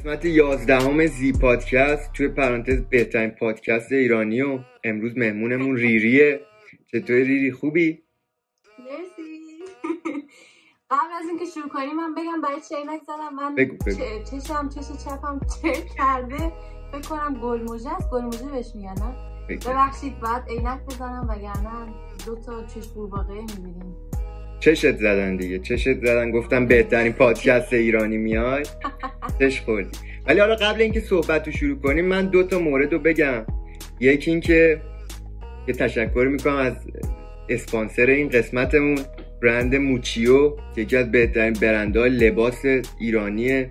قسمت یازدهم زی پادکست توی پرانتز بهترین پادکست ایرانی و امروز مهمونمون ریریه. چطور ریری؟ خوبی؟ مرسی. قبل از اینکه شروع کنیم من بگم برای چه عینک زدم من بگو بگو. چشم چش چپم چک کرده؟ فکر کنم گلموژه است. گلموژه بهش میگن. ببخشید باید عینک بزنم وگرنه دو تا چش قورباغه می‌بینیم. چشت زدن دیگه؟ چشت زدن؟ گفتم بهترین پادکست ایرانی میای؟ چش خوردی. ولی حالا قبل اینکه صحبت رو شروع کنیم من دو تا مورد رو بگم. یکی اینکه یه تشکر می‌کنم از اسپانسر این قسمتمون برند موچیو که یکی از بهترین برندهای لباس ایرانیه.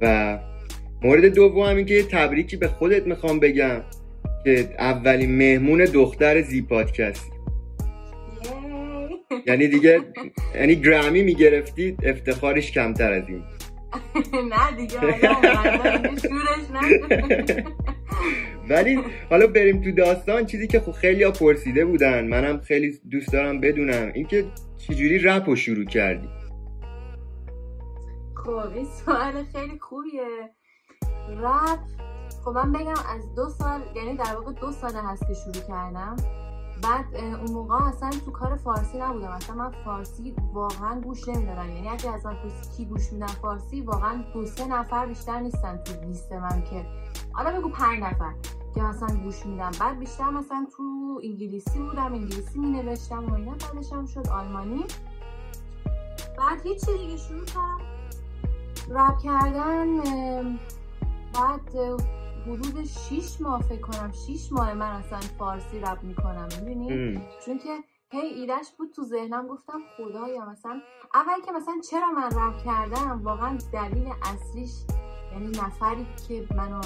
و مورد دوم هم این که یه تبریکی به خودت می‌خوام بگم که اولین مهمون دختر زی پادکست. یعنی دیگه یعنی گرمی می‌گرفتی افتخارش کمتر از این. نه دیگه. ولی حالا بریم تو داستان. چیزی که خب خیلی ها پرسیده بودن منم خیلی دوست دارم بدونم. اینکه چجوری رپ رو شروع کردی؟ خب این سوال خیلی خوبیه. رپ خب من بگم از دو سال یعنی در واقع دو ساله هست که شروع کردم. بعد اون موقع اصلا تو کار فارسی نبودم. اصلا من فارسی واقعا گوش نمی‌دادم. یعنی اگه از من کی گوش میدن فارسی واقعا دو سه نفر بیشتر نیستن تو لیست من که. حالا بگو پنج نفر که مثلا گوش میدم. بعد بیشتر مثلا تو انگلیسی بودم انگلیسی می نوشتم و اینا. بعدش هم شد آلمانی. بعد هیچی دیگه شروع کردم. رپ کردن بعد حدود 6 ماه فکر کنم 6 ماه من اصلا فارسی رپ می‌کنم می‌دونی؟ چون که هی ایدش بود تو ذهنم گفتم خدایا مثلا اول که مثلا چرا من رپ کردم؟ واقعا دلیل اصلیش یعنی نفری که منو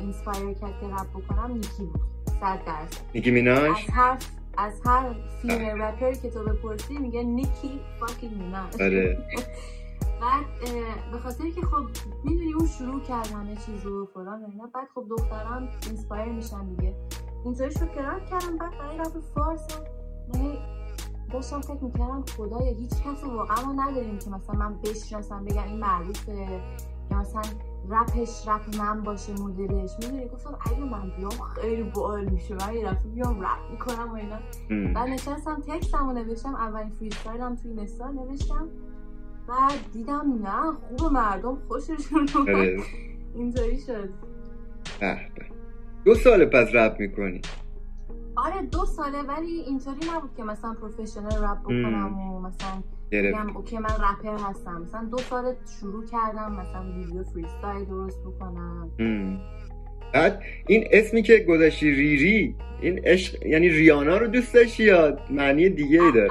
inspire کرد که رپ بکنم نیکی بود صد درصد. نیکی میناش؟ از هر از هر female rapper که تو بپرسی میگه نیکی fucking میناش. آره. بعد به خاطر که خب می‌دونی اون شروع کرد همه چیز و فلان و اینا بعد خب دختران inspire میشن دیگه. اینطوری شد که کردم بعد برای رپ فارسی من هی داشتم فکر می‌کردم خدایا هیچ کس رو واقعا ما نداریم که مثلا من بشناسم بگم این معروفه یا مثلا رپش رپ من باشه مدلش. می‌دونی؟ گفتم اگه من بیام خیلی باحال میشه. من یه دفعه بیام رپ می‌کنم و اینا. بعد نشستم text م رو نوشتم اولین freestyle م توی اینستا نوشتم. بعد دیدم نه خوب مردم خوششون اومد. آره. اینطوری شد. دو سال پس رپ می‌کنی. آره دو ساله ولی اینطوری نبود که مثلا professional رپ بکنم و مثلا بگم okay من رپر هستم. مثلا دو سال شروع کردم مثلا ویدیو freestyle درست بکنم. ام. بعد این اسمی که گذاشتی ریری این عشق یعنی ریانا رو دوست داشتی یا معنی دیگه ای داره؟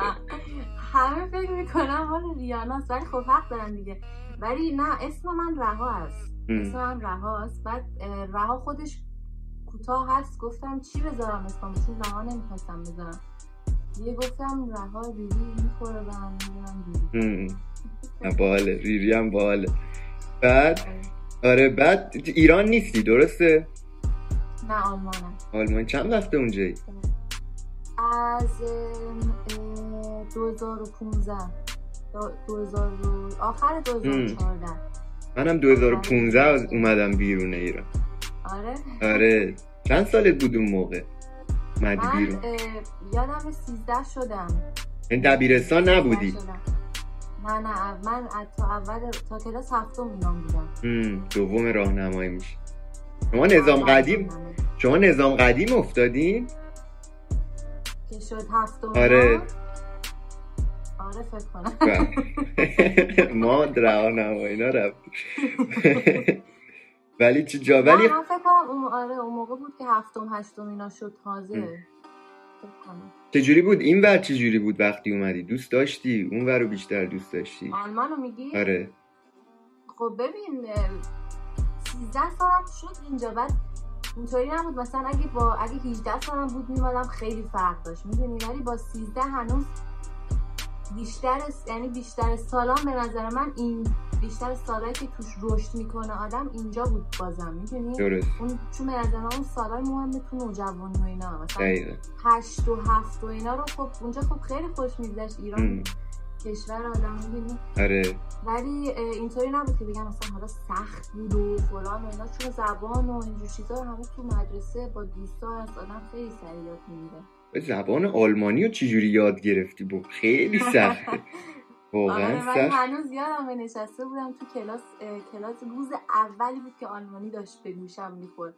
فکر می‌کنم مال ریاناست ولی خب حق دارن دیگه. ولی نه اسم من رها هست. اسم. من رها است بعد رها خودش کوتاه هست. گفتم چی بذارم اسمم؟ چون رها نمی‌خواستم بذارم. دیگه گفتم رها ریری می‌خوره به هم ریری باحاله. ریری هم باحاله. بعد؟ آره. بعد ایران نیستی درسته؟ نه آلمانم. آلمان چند وقته اونجایی؟ از 2015 دو- 2000 و- آخر 2014 منم 2015 از- اومدم بیرون ایران. آره. آره. چند سالت بود اون موقع؟ اومدی من بیرون؟ یادم 13 شدم. این دبیرستان نبودی؟ شدم. نه نه من از تا اول تا کلاس هفتم ایران بودم. دوم راهنمایی میشه شما نظام قدیم شما نظام قدیم افتادین؟ که شد هفتم آره. آره فکر کنم. بله. ما راهنمایی اینا رفتیم ولی چه جا ولی من فکر کنم اون آره اون موقع بود که هفتم هشتم اینا شد تازه. چجوری بود؟ این ور چجوری بود وقتی اومدی؟ دوست داشتی؟ اون ور رو بیشتر دوست داشتی؟ آلمان رو میگی؟ آره. خب ببین اه، 13 سالم شد اینجا بعد اینطوری نبود. مثلا اگه با اگه 18 سالم بود میمادم خیلی فرق داشت. می‌دونی؟ ولی با 13 هنوز بیشتر یعنی بیشتر سالام به نظر من این بیشتر سالایی که توش رشد می‌کنه آدم اینجا بود بازم می‌دونی؟ اون چون به نظر من اون سالای مهمه تو نوجوانی و اینا مثلا دقیقا. هشت و هفت و اینا رو خب اونجا خب خیلی خوش میگذشت ایران ام. کشور آدم می‌بینی آره. ولی اینطوری نبود که بگم مثلا حالا سخت بود و فلان و اینا چون زبان و اینجور چیزا رو همه تو مدرسه با دوستا از آدم خیلی سریع یاد می‌گیره. زبان آلمانی رو چجوری یاد گرفتی؟ با خیلی سخته. واقعا آره من سخت. هنوز یادم نشسته بودم تو کلاس کلاس روز اولی بود که آلمانی داشت به گوشم می‌خورد.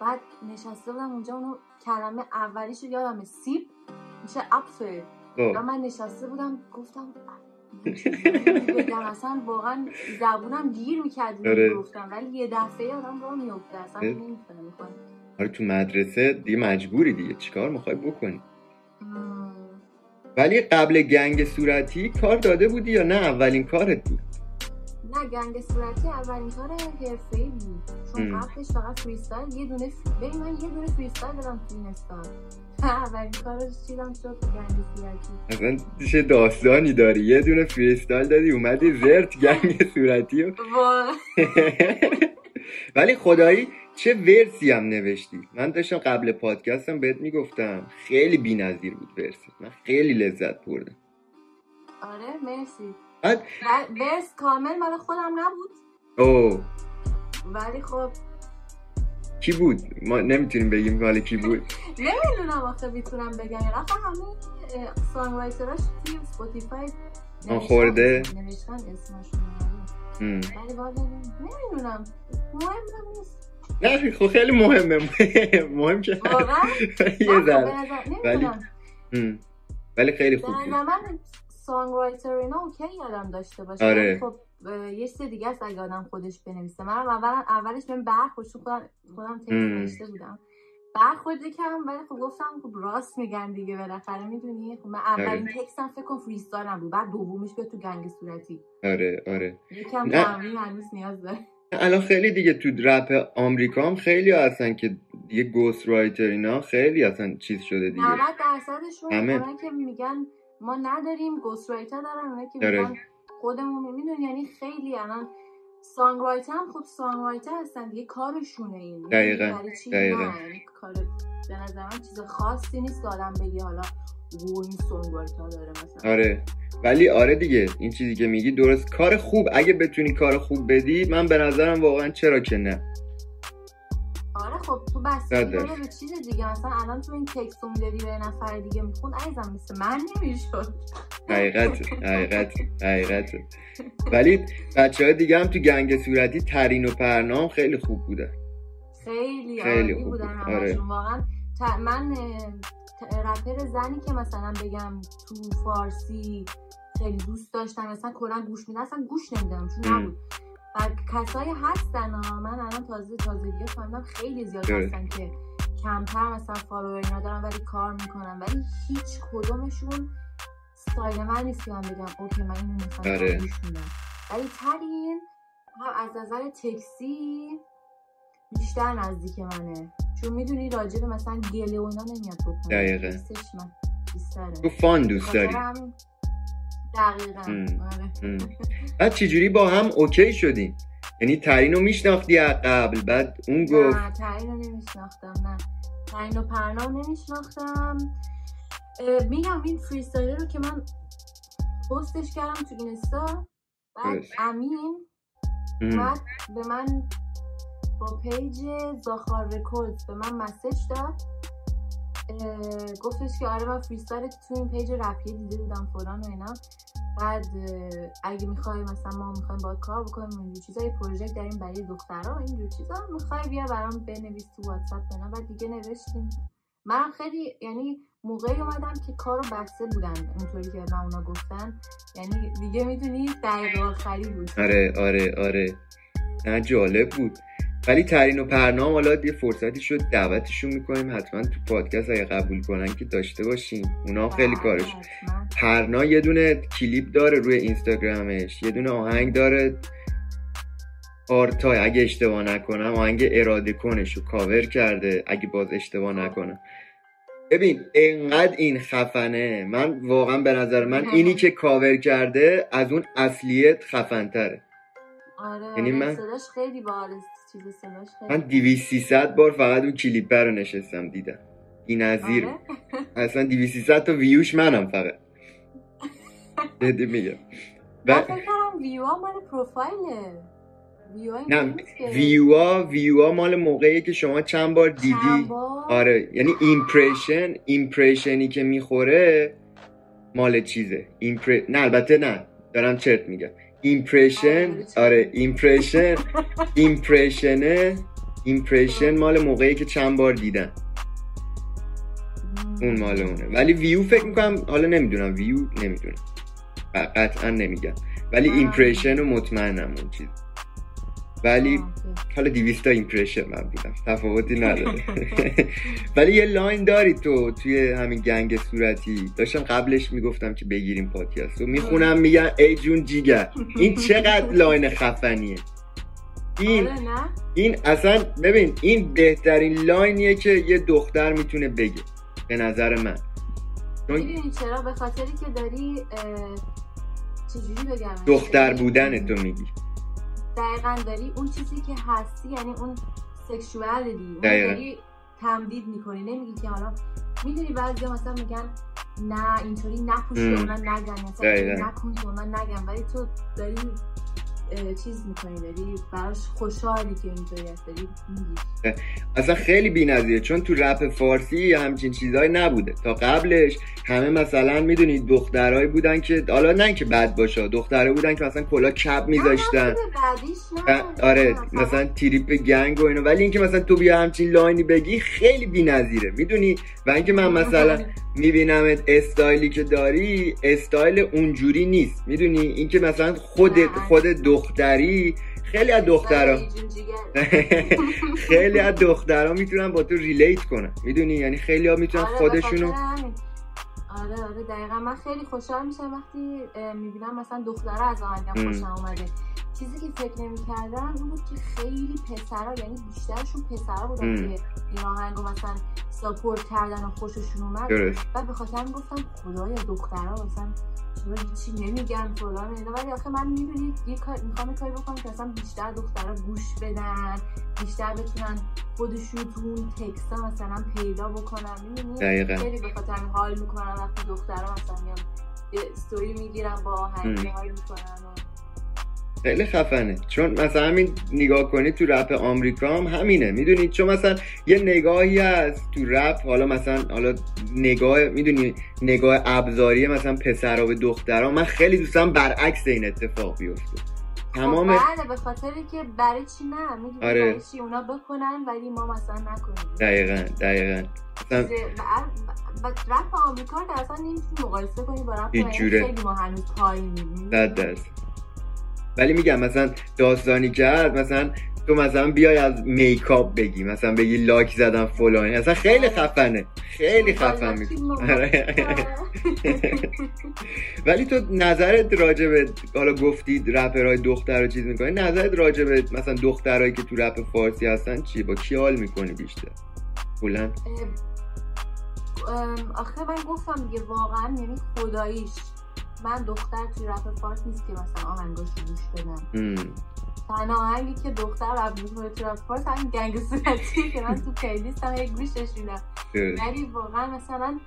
بعد نشسته بودم اونجا اونو کلمه اولیش رو یادم سیب میشه اپفل. و خب. من نشسته بودم گفتم بگم اصلا واقعا زبونم گیر می‌کرد آره. گفتم ولی یه دفعه آدم را میفته اصلا. نمی‌تونه می‌کنه آره تو مدرسه دیگه مجبوری دیگه. چیکار می‌خوای بکنی؟ ولی قبل گنگ صورتی کار داده بودی یا نه؟ اولین کارت بود. نه گنگ صورتی اولین کار حرفه‌ای بود. چون. قبلش فقط فریستایل یه دونه. ببین من یه دونه freestyle دادم تو اینستا اولین کارش چیدم؟ شد تو گنگ صورتی. اصلا چه داستانی داری. یه دونه freestyle دادی اومدی زرت گنگ صورتی و ولی خدایی چه verse ی هم نوشتی؟ من داشتم قبل پادکستم بهت می‌گفتم. خیلی بی‌نظیر بود verse ی. من خیلی لذت بردم. آره مرسی. بعد verse کامل مال خودم نبود. او ولی خب کی بود؟ ما نمی‌تونیم بگیم حالا کی بود. نمی‌دونم آخه می‌تونم بگم. یعنی آخه همه سانگ رایتراش توی سپوتیفای آه، خورده؟ نوشتن اسمشون. ولی والا نمی‌دونم. مهم هم نیست. نه خب خیلی مهمه. مهم که یه به ذره. ولی. ولی خیلی به خوب بود. من songwriter اینا okay آدم داشته باشه آره. خب یه چیز دیگه است اگه آدم خودش بنویسه. من اول اولش بهم برخورد خودم خودم text. نوشته بودم. برخورد کم ولی خب گفتم خب راست میگن دیگه بالاخره می‌دونی؟ خب من اولین text م فکر کنم freestyle نبود. بعد دومیش بیاد تو گنگ صورتی. آره آره. یکم نه. تمرین هنوز نیاز داره. الان خیلی دیگه تو رپ آمریکا هم خیلی هستن که دیگه ghostwriter اینا خیلی اصلا چیز شده دیگه 90 درصدشون که میگن ما نداریم گوست رایتر دارن اونایی که آره. میگن خودمون می‌دونی یعنی خیلی الان سانگ رایتر هم خب سانگ رایتر هستن دیگه کارشونه این دقیقاً، چی؟ دقیقاً. نه یعنی کار به نظر من چیز خاصی نیست که آدم بگی حالا و این داره مثلا. آره. ولی آره دیگه این چیزی که میگی درست. کار خوب. اگه بتونی کار خوب بدی من به نظرم واقعا چرا که نه. آره خب تو بستگی. داره به چیز دیگه. مثلا الان تو این تکست می‌دادی به نفر دیگه میخون عزیزم مثل من نمی‌شد. حقیقت حقیقت حقیقت. ولی بچه های دیگه هم تو گنگ صورتی ترین و پرنام خیلی خوب بوده خیلی خیلی خوب بودن بود. آره. واقعا من رپر زنی که مثلا بگم تو فارسی خیلی دوست داشتم مثلا کلا گوش میدم اصلا گوش نمیدم چون. نبود و کسایی هستن ها من الان تازه تازگی فهمیدم خیلی زیاد. هستن که کمتر مثلا follower اینا دارن ولی کار می‌کنن ولی هیچ کدومشون ستایل من نیست که من بگم okay من اینو مثلا آره. گوش میدم ولی ترین هم از نظر تکسی بیشتر نزدیک منه چون می‌دونی راجب مثلا گله و اینا نمیاد بکنه. بیشتره. تو fun دوست داری. دقیقا. آره. بعد چجوری با هم okay شدین یعنی ترین رو میشناختی از قبل بعد اون گفت نه ترین رو نمیشناختم نه. ترین و پرنا رو نمیشناختم میگم این freestyle رو که من پستش کردم تو اینستا بعد. امین ام. بعد به من با page زاخار رکوردز به من message داد. گفتش که آره من freestyle تو این page رپیه دیده بودم فلان و اینا. بعد اگه می‌خوای مثلا ما می‌خوایم باید کار بکنیم اینجور چیزا یه project داریم برای دخترها اینجور چیزا می‌خوای بیا برام بنویس تو واتساپ اینا. بعد دیگه نوشتیم. من خیلی یعنی موقعی اومدم که کارو بسته بودن اونطوری که به اونا گفتن. یعنی دیگه می‌دونی دقیقه آخری بود. آره آره آره. نه جالب بود. ولی ترین و پرنام حالا یه فرصتی شد دعوتشون می‌کنیم. حتما تو پادکست اگه قبول کنن که داشته باشیم اونا خیلی کارش. پرنا یه دونه کلیپ داره روی اینستاگرامش یه دونه آهنگ داره. آرتای اگه اشتباه نکنم آهنگ اراده کنش رو کاور کرده اگه باز اشتباه نکنم. ببین انقدر این خفنه. من واقعا به نظر من اینی که کاور کرده از اون اصلیت خفنتره. آره یعنی آره، من- صداش خیلی باحال چیز صداش خیلی من 200 300 بار فقط اون کلیپ رو نشستم دیدم. این نظیر. آره؟ اصلا 200 300 تا ویوش منم فقط. جدی میگم. و فکر ویوا مال پروفایله. ویوا نه. ویوا ویوا مال موقعی که شما چند بار دیدی؟ چند بار؟ آره یعنی impression impression ی که می‌خوره مال چیزه. impre... نه البته نه. دارم چرت میگم. impression آره، چرت. impression impression ه impression مال موقعی که چند بار دیدن اون مال اونه. ولی ویو فکر می‌کنم حالا نمی‌دونم. ویو نمی‌دونم. قطعا نمیگم. ولی آه. impression رو مطمئنم اون چیز. ولی. حالا 200 تا impression من بودم. تفاوتی نداره. ولی یه line داری تو توی همین گنگ صورتی. داشتم قبلش می‌گفتم که بگیریم پادکست رو. می‌خونم میگن ای جون جیگر. این چقدر line خفنیه؟ این آره این اصلا ببین این بهترین line یه که یه دختر می‌تونه بگه. به نظر من. می‌دونی چرا؟ به خاطری که داری چجوری بگم؟ دختر بودن تو میگی. دقیقا داری اون چیزی که هستی یعنی اون sexuality. داری تایید می‌کنی نمیگی که حالا می‌دونی بعضی مثلا میگن نه اینطوری نپوش که ام. اونا نگن مثلا نکن که اونا نگن ولی تو داری چیز می‌کنی داری براش خوشحالی که اینطوری هست داری میگی. اصلا خیلی بی‌نظیره چون تو رپ فارسی همچین چیزهایی نبوده. تا قبلش همه مثلا می‌دونید دخترهایی بودن که حالا نه که بد باشه دختره بودن که مثلا کلا cap میذاشتن. آره مثلا تریپ gang و اینا ولی اینکه مثلا تو بیا همچین line ی بگی خیلی بی‌نظیره می‌دونی؟ و اینکه من مثلا میبینمت استایلی که داری استایل اونجوری نیست می‌دونی اینکه مثلا خودت. خود دختری خیلی از دخترها جیگر. خیلی از دخترها می‌تونن با تو ریلیت کنن می‌دونی یعنی خیلی ها می‌تونن آره، خودشونو. آره آره دقیقا من خیلی خوشحال میشم وقتی می‌بینم مثلا دختره از آهنگم. خوشم اومده چیزی که فکر نمی‌کردم این بود که خیلی پسرا یعنی بیشترشون پسرا بودن. که این آهنگو مثلا ساپورت کردن و خوششون اومد بعد به خاطر همین گفتم خدایا دخترها مثلا چرا هیچی نمیگن فلان اینا. ولی آخه من می‌دونید یه کار می‌خوام کاری بکنم که مثلا بیشتر دخترها گوش بدن بیشتر بتونن خودشون تو اون تکستا مثلا پیدا بکنن. می‌دونی؟ خیلی به خاطر حال می‌کنن وقتی دخترها مثلا میان یه استوری می‌گیرن با آهنگ. حال می‌کنن و خیلی خفنه. چون مثلا همین نگاه کنی تو رپ آمریکا هم همینه. می‌دونید چون مثلا یه نگاهی هست تو رپ حالا مثلا حالا نگاه می‌دونی؟ نگاه ابزاری مثلا پسرا به دخترها. من خیلی دوستم برعکس این اتفاق بیفته. تمام خب بله به خاطری که برای چی نه؟ می‌دونی آره. برای چی اونا بکنن ولی ما مثلا نکنیم. دقیقا دقیقا. مثلا رپ آمریکا رو اصلا نمی‌تونی مقایسه کنی با رپ. خیلی ما هنوز پایینیم. ولی میگم مثلا داستانی که هست مثلا تو مثلا بیای از میکاپ بگی مثلا بگی لاک زدم فلانی اصلا خیلی خفنه خیلی خفن آره. ولی تو نظرت راجع به حالا گفتید رپرهای دختر رو چیز می‌کنی نظرت راجع به مثلا دخترهایی که تو رپ فارسی هستن چی؟ با کی حال می‌کنی بیشتر؟ کلا؟ آخه من گفتم دیگه واقعا یعنی خداییش. من دختر توی رپ فارس نیست که مثلا آهنگاشو گوش بدم. تنها آهنگی که دختر رپ می‌کنه توی رپ فارس همین گنگ صورتیه که من تو پلیلیست هم یک گوشش میدم. ولی واقعا مثلا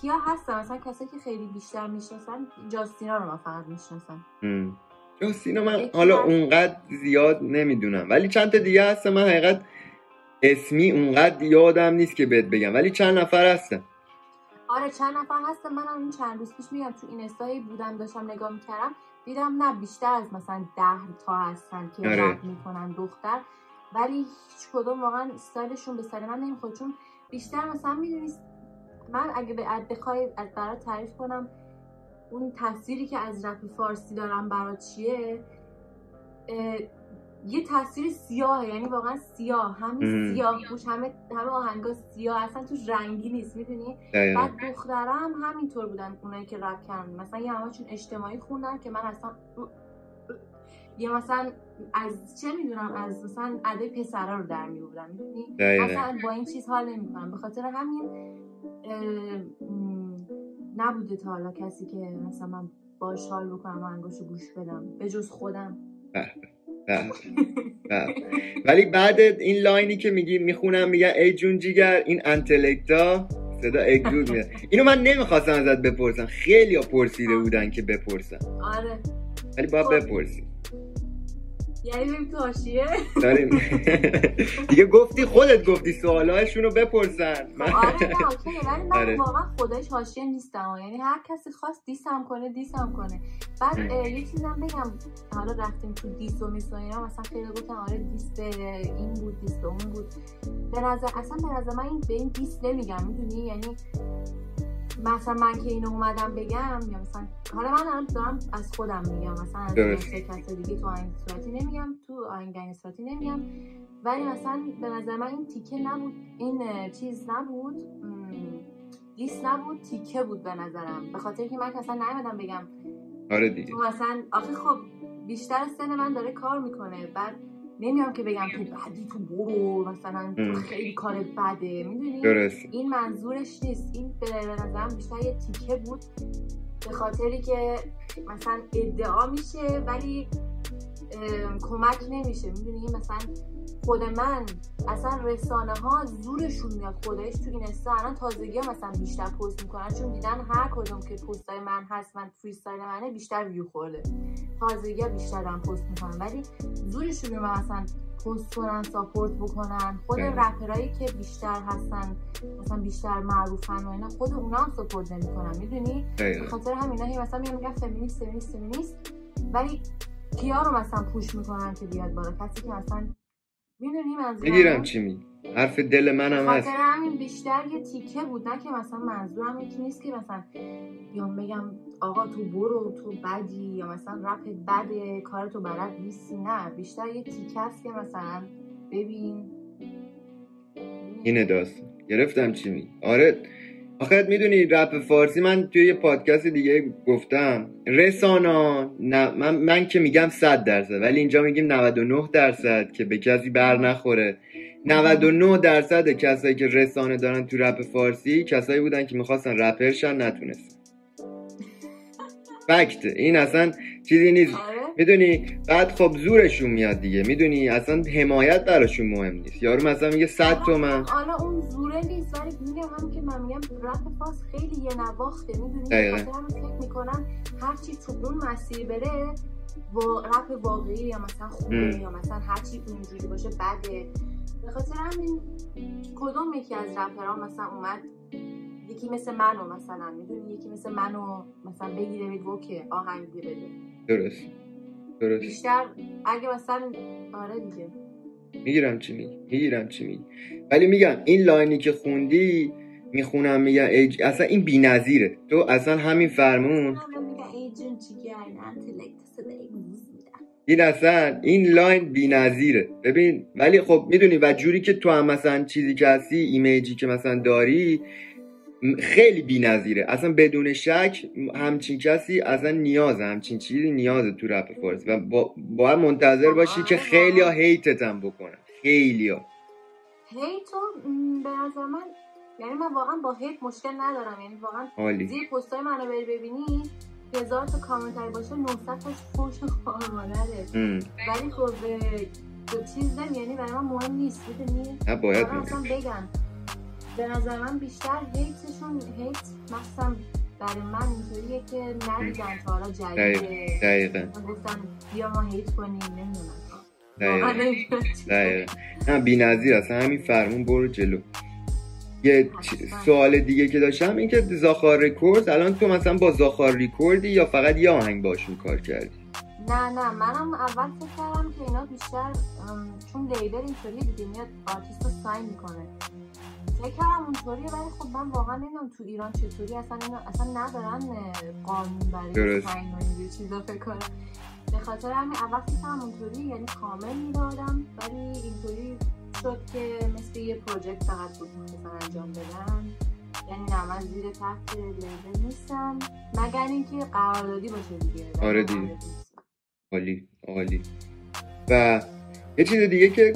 کیا هستن؟ مثلا کسایی که خیلی بیشتر می‌شناسن جاستینا رو من فقط می‌شناسم. سینا من حالا. اونقدر زیاد نمی‌دونم. ولی چند تا دیگه هستن من حقیقت اسمی اونقدر یادم نیست که بهت بگم. ولی چند نفر هستن. آره چند نفر هستن. من این چند روز پیش میگم تو این استایی بودم داشتم نگاه می‌کردم. دیدم نه بیشتر از مثلا ده تا هستن که آره. رپ می‌کنن دختر. ولی هیچ کدوم واقعا استایلشون به سر من نمی‌خوره چون بیشتر مثلا می‌دونی من اگه به بخوای از برات تعریف کنم اون تصویری که از رپ فارسی دارم برات چیه؟ یه تصویر سیاهه یعنی واقعا سیاه. همه سیاه پوش همه همه آهنگا سیاه اصلا توش رنگی نیست می‌دونی؟ بعد دخترها هم همینطور بودن اونایی که رپ کردن. مثلا یه همشون اجتماعی خوندن که من اصلا یه مثلا از چه می‌دونم از مثلا ادای پسرا رو در میبودم می‌دونی؟ اصلا با این چیز حال نمی‌کنم. به خاطر همین نبوده تا حالا کسی که مثلا من باش حال بکنم و انگاشو گوش بدم. به جز خودم. بله. بله. ولی بعد این لاینی که میگی می‌خونم میگن ای جون جیگر این انتلکتا صدا اگزود میاد اینو من نمی‌خواستم ازت بپرسم خیلی ها پرسیده بودن که بپرسم آره ولی باید خب. یعنی بریم تو داریم. دیگه گفتی خودت گفتی سوالاشون رو بپرسن. من آره نه okay ولی من آره. واقعا خودش حاشیه نیستم. یعنی هر کسی خواست diss م کنه diss م کنه. بعد یه چیزم بگم. حالا رفتیم تو diss و میس و اینا مثلا خیلی گفتن آره diss به این بود diss اون بود. به نظر اصلا به نظر من این به این diss نمیگم. می‌دونی؟ یعنی مثلا من که اینو اومدم بگم یا مثلا حالا من الان دارم از خودم میگم مثلا از. کس دیگه تو آهنگ صورتی نمیگم تو آهنگ صورتی نمیگم. ولی مثلا به نظر من این تیکه نبود این چیز نبود دیس نبود تیکه بود به نظرم. به خاطر که من که اصلا نیومدم بگم. آره دیگه. تو مثلا آخه خب بیشتر سن من داره کار می‌کنه. بعد نمیام که بگم تو بدی تو برو مثلا. تو خیلی کار بده. می‌دونی؟ درست. این منظورش نیست. این به نظرم بیشتر یه تیکه بود. به خاطری که مثلا ادعا میشه ولی کمک نمیشه. می‌دونی؟ مثلا خود من اصلا رسانه ها زورشون میاد. خودش تو این الان تازگی ها مثلا بیشتر پست می‌کنن چون دیدن هر کدوم که پست های من هست من freestyle منه بیشتر ویو خورده. تازگی ها بیشتر دارن پست می‌کنن. ولی زورشون میاد مثلا پست کنن support بکنن. خود بله. رپرایی که بیشتر هستن مثلا بیشتر معروفن و اینا خود اونا هم ساپورت نمی‌کنن. می‌دونی؟ به خاطر همینا هی مثلا میان میگن فمینیست فمینیست فمینیست. ولی کیا رو مثلا پوش می‌کنن که بیاد بالا؟ کسی که مثلا می‌دونی منظورم می‌گیرم چی میگی. حرف دل منم هست خاطر همین بیشتر یه تیکه بود نه که مثلا منظورم یکی نیست که مثلا بیام بگم آقا تو برو تو بدی یا مثلا رپت بده کارتو بلد نیستی. نه بیشتر یه تیکه است که مثلا ببین. اینه داستان. گرفتم چی میگی. آره آخه می‌دونی رپ فارسی من توی یه پادکست دیگه گفتم. رسانا من, من که میگم 100 درصد ولی اینجا میگیم 99 درصد که به کسی بر نخوره. 99 درصد کسایی که رسانه دارن تو رپ فارسی کسایی بودن که می‌خواستن رپرشن نتونستن. فکت. این اصلا چیزی نیست. آره. می‌دونی بعد خب زورشون میاد دیگه. می‌دونی اصلا حمایت براشون مهم نیست. یارو مثلا میگه 100 تومن. حالا اون زوره نیست. ولی میگم هم که من میگم رپ فارس خیلی یه نواخته. می‌دونی؟ دقیقاً. خاطر همین فکر می‌کنم هرچی تو اون مسیر بره با رپ واقعی یا مثلا خوبه. یا مثلا هرچی اونجوری باشه بده. به خاطر همین کدوم یکی از رپرها مثلا اومد؟ یکی مثل منو مثلا می‌دونی؟ یکی مثل منو مثلا بگیره بگه اوکی آهنگ بده. درست. درست. بیشتر اگه مثلا آره دیگه. می‌گیرم چی میگی. می‌گیرم چی میگی. ولی میگم این line ی که خوندی می‌خونم میگم ایج... اصلا این بی‌نظیره. تو اصلا همین فرمون. این اصلا این line بی‌نظیره. ببین ولی خب می‌دونی و جوری که تو هم مثلا چیزی که هستی image ی که مثلا داری خیلی بی‌نظیره. اصلا بدون شک همچین کسی اصلا نیازه. همچین چیزی نیازه تو رپ فارسی. و با... باید منتظر باشی که خیلی ها هیتت هم بکنن. خیلی ها. هیتو به نظر من یعنی من واقعا با هیت مشکل ندارم. یعنی واقعا زیر پستای منو بری ببینی هزار تا کامنتری باشه 900 تاش فوش و خارمادره. ولی خب خب چیز یعنی برای من مهم نیست. می‌دونی؟ نه باید اصلا به نظر من بیشتر هیتشون هیت مخصوصا برای من اینطوریه که ندیدن تا حالا جدیده دقیقا گفتن بیا ما هیت کنیم نمی‌دونم. دقیقا نمی‌دونم چی دقیقا. نه بی نظیر اصلا همین فرمون برو جلو. یه. سوال دیگه که داشتم این که زاخار ریکورد الان تو مثلا با زاخار ریکوردی یا فقط یه آهنگ باشون کار کردی؟ نه نه منم اول فکر کردم که اینا بیشتر چون label اینطوری دیگه میاد آرتیست رو sign می‌کنه. فکر کردم اونطوریه ولی خب من واقعا نمی‌دونم تو ایران چطوری اصلا اینا اصلا ندارن قانون برای. sign و اینجور چیزا فکر کنم. به خاطر همین اول فکر کردم اونطوری یعنی کامل می‌دادم ولی اینطوری شد که مثل یه project فقط بود مثلا انجام بدم. یعنی نه من زیر تحت label نیستم. مگر اینکه قراردادی باشه دیگه آره دیگه. عالی عالی. و یه چیز دیگه که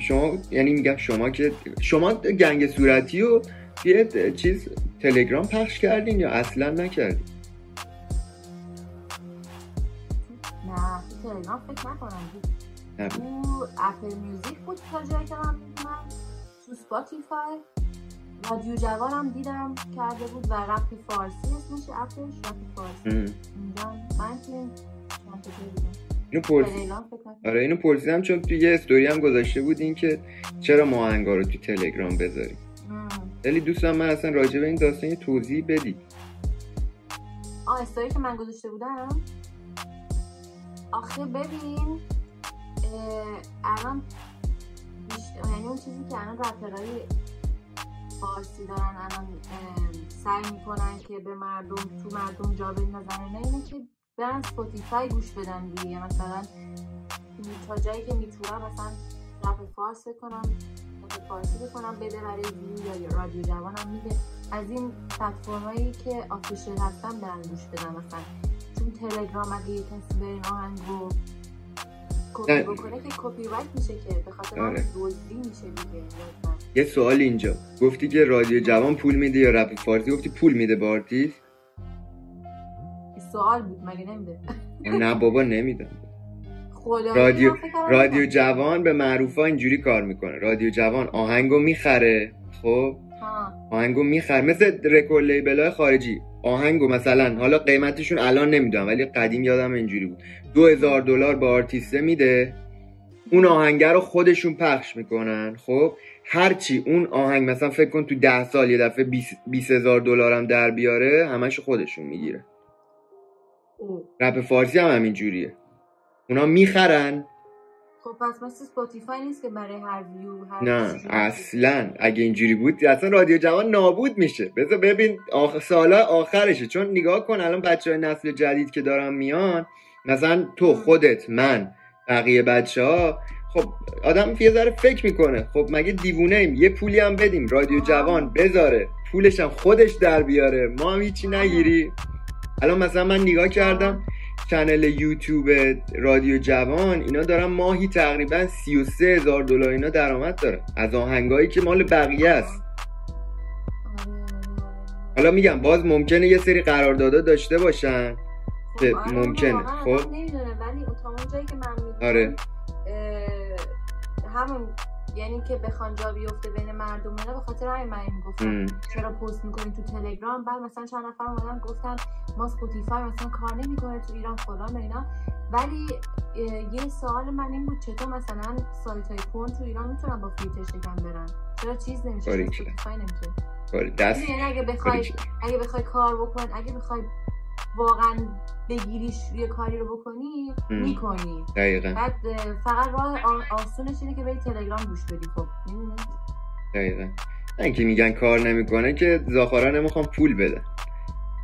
شما یعنی میگم شما که شما گنگ صورتی رو یه چیز تلگرام پخش کردین یا اصلا نکردین نه تلگرام فکر نکنم. تو اپل میوزیک بود تا جایی که من می‌دونم تو سپاتیفای رادیو جوانم دیدم کرده بود و رپ فارسی اسمش اپش رپ فارسی. اینجا من که دیدم. اینو پرس... تلگرام فکر نکنم. آره اینو پرسیدم چون توی یه استوری هم گذاشته بود این که چرا ما آهنگا رو تو تلگرام بذاریم ام. خیلی دوست دارم من اصلا راجع به این داستان یه توضیح بدی آه استوری که من گذاشته بودم آخه ببین الان یعنی اون چیزی که الان رپرهای فارسی دارن الان سعی می‌کنن که به مردم تو مردم جا بندازن اینه که برن Spotify گوش بدن دیگه مثلا تا جایی که می‌تونن مثلا رپ فارس بکنم رپ فارسی بکنم بده برای ویو یا رادیو جوان هم میده از این پلتفرمایی که official هستن برن گوش بدن مثلا چون تلگرام اگه یه کسی به این آهنگ رو کپی نه. بکنه که کپی رایت میشه که به خاطر آره. دزدی میشه دیگه. یه سوال اینجا گفتی که رادیو جوان پول میده یا رپ فارسی گفتی پول میده به آرتیست سوال بود مگه نمیده نه بابا نمیدم رادیو- رادیو. جوان به معروفا اینجوری کار می‌کنه. رادیو جوان آهنگو می‌خره خب؟ ها. آهنگو می‌خره. مثل record label های خارجی. آهنگو مثلا حالا قیمتشون الان نمی‌دونم ولی قدیم یادم اینجوری بود. دو هزار دلار به آرتیسته میده. اون آهنگه رو خودشون پخش می‌کنن خب؟ هرچی اون آهنگ مثلا فکر کن تو ده سال یه دفعه بیس هزار دلار هم در بیاره همش خودشون می‌گیره. رپ فارسی هم همین جوریه. اونا می‌خرن. خب پس مثل Spotify نیست که برای هر ویو هر نه اصلا. اگه اینجوری بود اصلا رادیو جوان نابود میشه. بذار ببین آخ... سالا آخرشه. چون نگاه کن الان بچه های نسل جدید که دارن میان مثلا تو خودت من بقیه بچه ها خب آدم یه ذره فکر می‌کنه. خب مگه دیوونه ایم؟ یه پولی هم بدیم. رادیو. جوان بذاره. پولش هم خودش در بیاره. ما هم هیچی نگیری الان مثلا من نگاه کردم چنل یوتیوب رادیو جوان اینا دارن ماهی تقریبا 33 هزار دلار اینا درآمد داره از آهنگایی که مال بقیه است. حالا میگم باز ممکنه یه سری قراردادا داشته باشن خب که آره، ممکنه، خب. آدم نمی‌دونه ولی تا اون جایی که من می‌دونم آره. همون یعنی که بخوان جا بیفته بین مردم اینا به خاطر همین من این گفتم. چرا پست می‌کنین تو تلگرام؟ بعد مثلا چند نفر اومدن گفتن ما Spotify مثلا کار نمی‌کنه تو ایران فلان و اینا. ولی یه سوال من این بود چطور مثلا سایت های پورن تو ایران می‌تونن با فیلتر شکن برن؟ چرا چیز نمیشه؟ چرا نمیشه. دست اگه بخوای. اگه بخوای کار بکن اگه بخوای واقعا بگیریش یه کاری رو بکنی. می‌کنی دقیقا بعد فقط راه آسونش اینه که بری تلگرام گوش بدی خب؟ دقیقا نه اینکه میگن کار نمی‌کنه که زاخارا نمی‌خوام پول بدن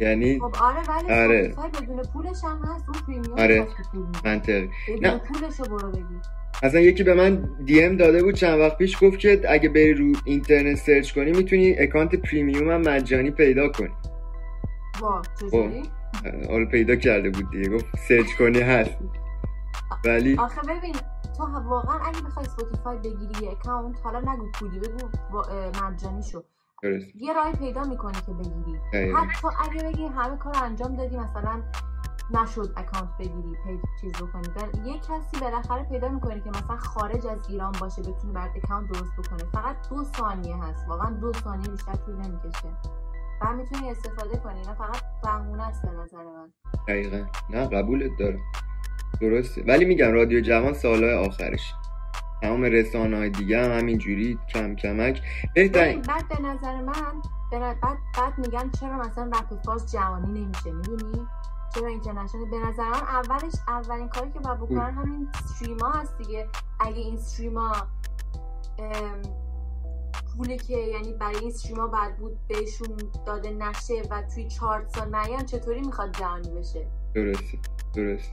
یعنی خب آره ولی آره. بدون پولش هم هست اون پریمیوم آره. پول. منطقی نه. پولش رو برو بگیر اصلا یکی به من DM داده بود چند وقت پیش گفت که اگه بری رو اینترنت search کنی می‌تونی account premium هم مجانی پیدا کنی وا چجوری حالا پیدا کرده بود دیگه. گفت search کنی هست. ولی آخه ببین تو واقعا اگه بخوای Spotify بگیری یه account حالا نگو پولی بگو مجانی شو. درست. یه راهی پیدا می‌کنی که بگیری. حتی اگه بگی همه کار انجام دادی مثلا نشد account بگیری پی چیز بکنی. بل... یه کسی بالاخره پیدا می‌کنه که مثلا خارج از ایران باشه بتونه برات account درست بکنه. فقط دو ثانیه هست. واقعا دو ثانیه بیشتر طول نمی‌کشه. و می‌تونی استفاده کنی. اینا فقط بهونه است به نظر من. دقیقا. نه قبولت دارم. درسته. ولی میگم رادیو جوان سالهای آخرش تمام رسانه های دیگه هم همینجوری کم کمک. بهترین بعد به نظر من بعد, بعد میگن چرا مثلا رپ فارس جوانی نمیشه می‌دونی؟ چرا اینترنشنال به نظر من اولش اولین کاری که باید بکنن همین استریما هست دیگه. اگه این استریما پولی که یعنی برای این استریما بعد بود بهشون داده نشه و توی چارت سال نیان چطوری می‌خواد جهانی بشه؟ درسته درست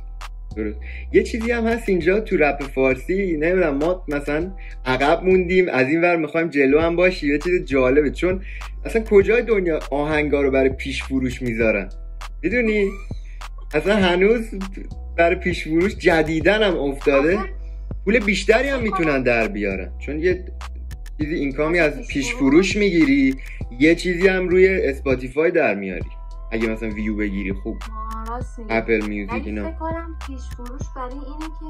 درست. یه چیزی هم هست اینجا تو رپ فارسی نمی‌دونم ما مثلا عقب موندیم از این ور می‌خوایم جلو هم باشیم یه چیز جالبه. چون اصلا کجای دنیا آهنگا رو برای پیش فروش می‌ذارن؟ می‌دونی؟ اصلا هنوز برای پیش فروش جدیدن هم افتاده. پول بیشتری هم می‌تونن در بیارن. چون یه چیزی income ی از پیش فروش می‌گیری یه چیزی هم روی Spotify در میاری. اگه مثلا ویو بگیری خوب. Apple Music اینا. فکر کنم پیش فروش برای اینه که